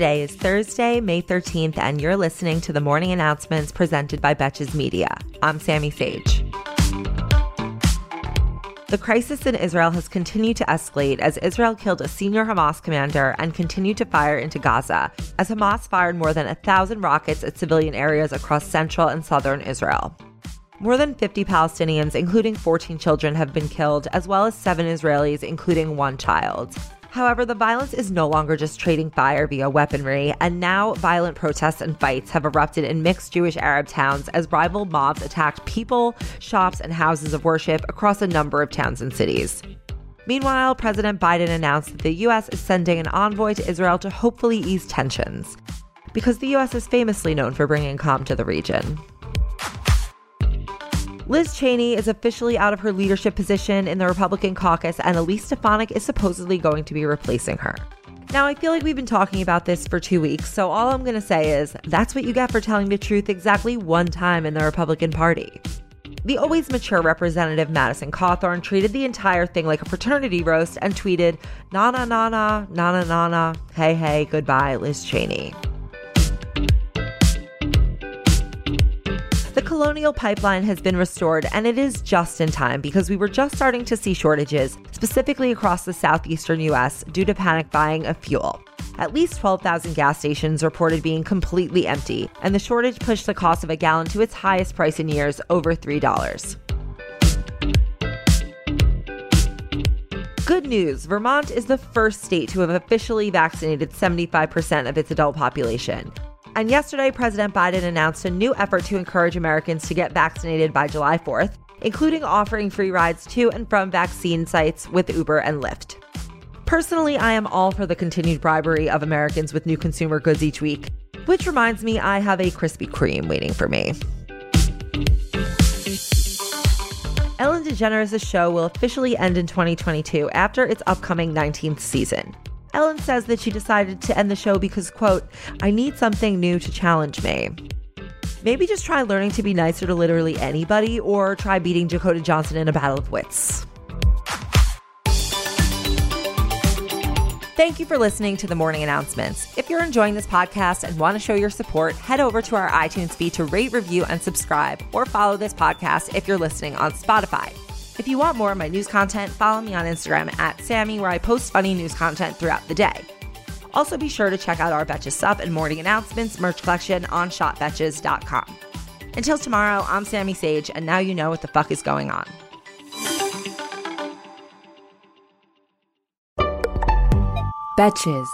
Today is Thursday, May 13th, and you're listening to the morning announcements presented by Betches Media. I'm Sammy Sage. The crisis in Israel has continued to escalate as Israel killed a senior Hamas commander and continued to fire into Gaza, as Hamas fired more than a thousand rockets at civilian areas across central and southern Israel. More than 50 Palestinians, including 14 children, have been killed, as well as seven Israelis, including one child. However, the violence is no longer just trading fire via weaponry, and now violent protests and fights have erupted in mixed Jewish Arab towns as rival mobs attacked people, shops, and houses of worship across a number of towns and cities. Meanwhile, President Biden announced that the U.S. is sending an envoy to Israel to hopefully ease tensions, because the U.S. is famously known for bringing calm to the region. Liz Cheney is officially out of her leadership position in the Republican caucus, and Elise Stefanik is supposedly going to be replacing her. Now, I feel like we've been talking about this for two weeks, so all I'm going to say is that's what you get for telling the truth exactly one time in the Republican Party. The always mature Representative Madison Cawthorn treated the entire thing like a fraternity roast and tweeted, na na na na, na na na na, hey hey, goodbye, Liz Cheney. The Colonial Pipeline has been restored, and it is just in time because we were just starting to see shortages, specifically across the southeastern U.S., due to panic buying of fuel. At least 12,000 gas stations reported being completely empty, and the shortage pushed the cost of a gallon to its highest price in years, over $3. Good news Vermont is the first state to have officially vaccinated 75% of its adult population. And yesterday, President Biden announced a new effort to encourage Americans to get vaccinated by July 4th, including offering free rides to and from vaccine sites with Uber and Lyft. Personally, I am all for the continued bribery of Americans with new consumer goods each week, which reminds me I have a Krispy Kreme waiting for me. Ellen DeGeneres' show will officially end in 2022 after its upcoming 19th season. Ellen says that she decided to end the show because, quote, I need something new to challenge me. Maybe just try learning to be nicer to literally anybody or try beating Dakota Johnson in a battle of wits. Thank you for listening to the morning announcements. If you're enjoying this podcast and want to show your support, head over to our iTunes feed to rate, review, and subscribe, or follow this podcast if you're listening on Spotify. If you want more of my news content, follow me on Instagram at Sammy, where I post funny news content throughout the day. Also, be sure to check out our Betches Sup and Morning Announcements merch collection on shopbetches.com. Until tomorrow, I'm Sammy Sage, and now you know what the fuck is going on. Betches.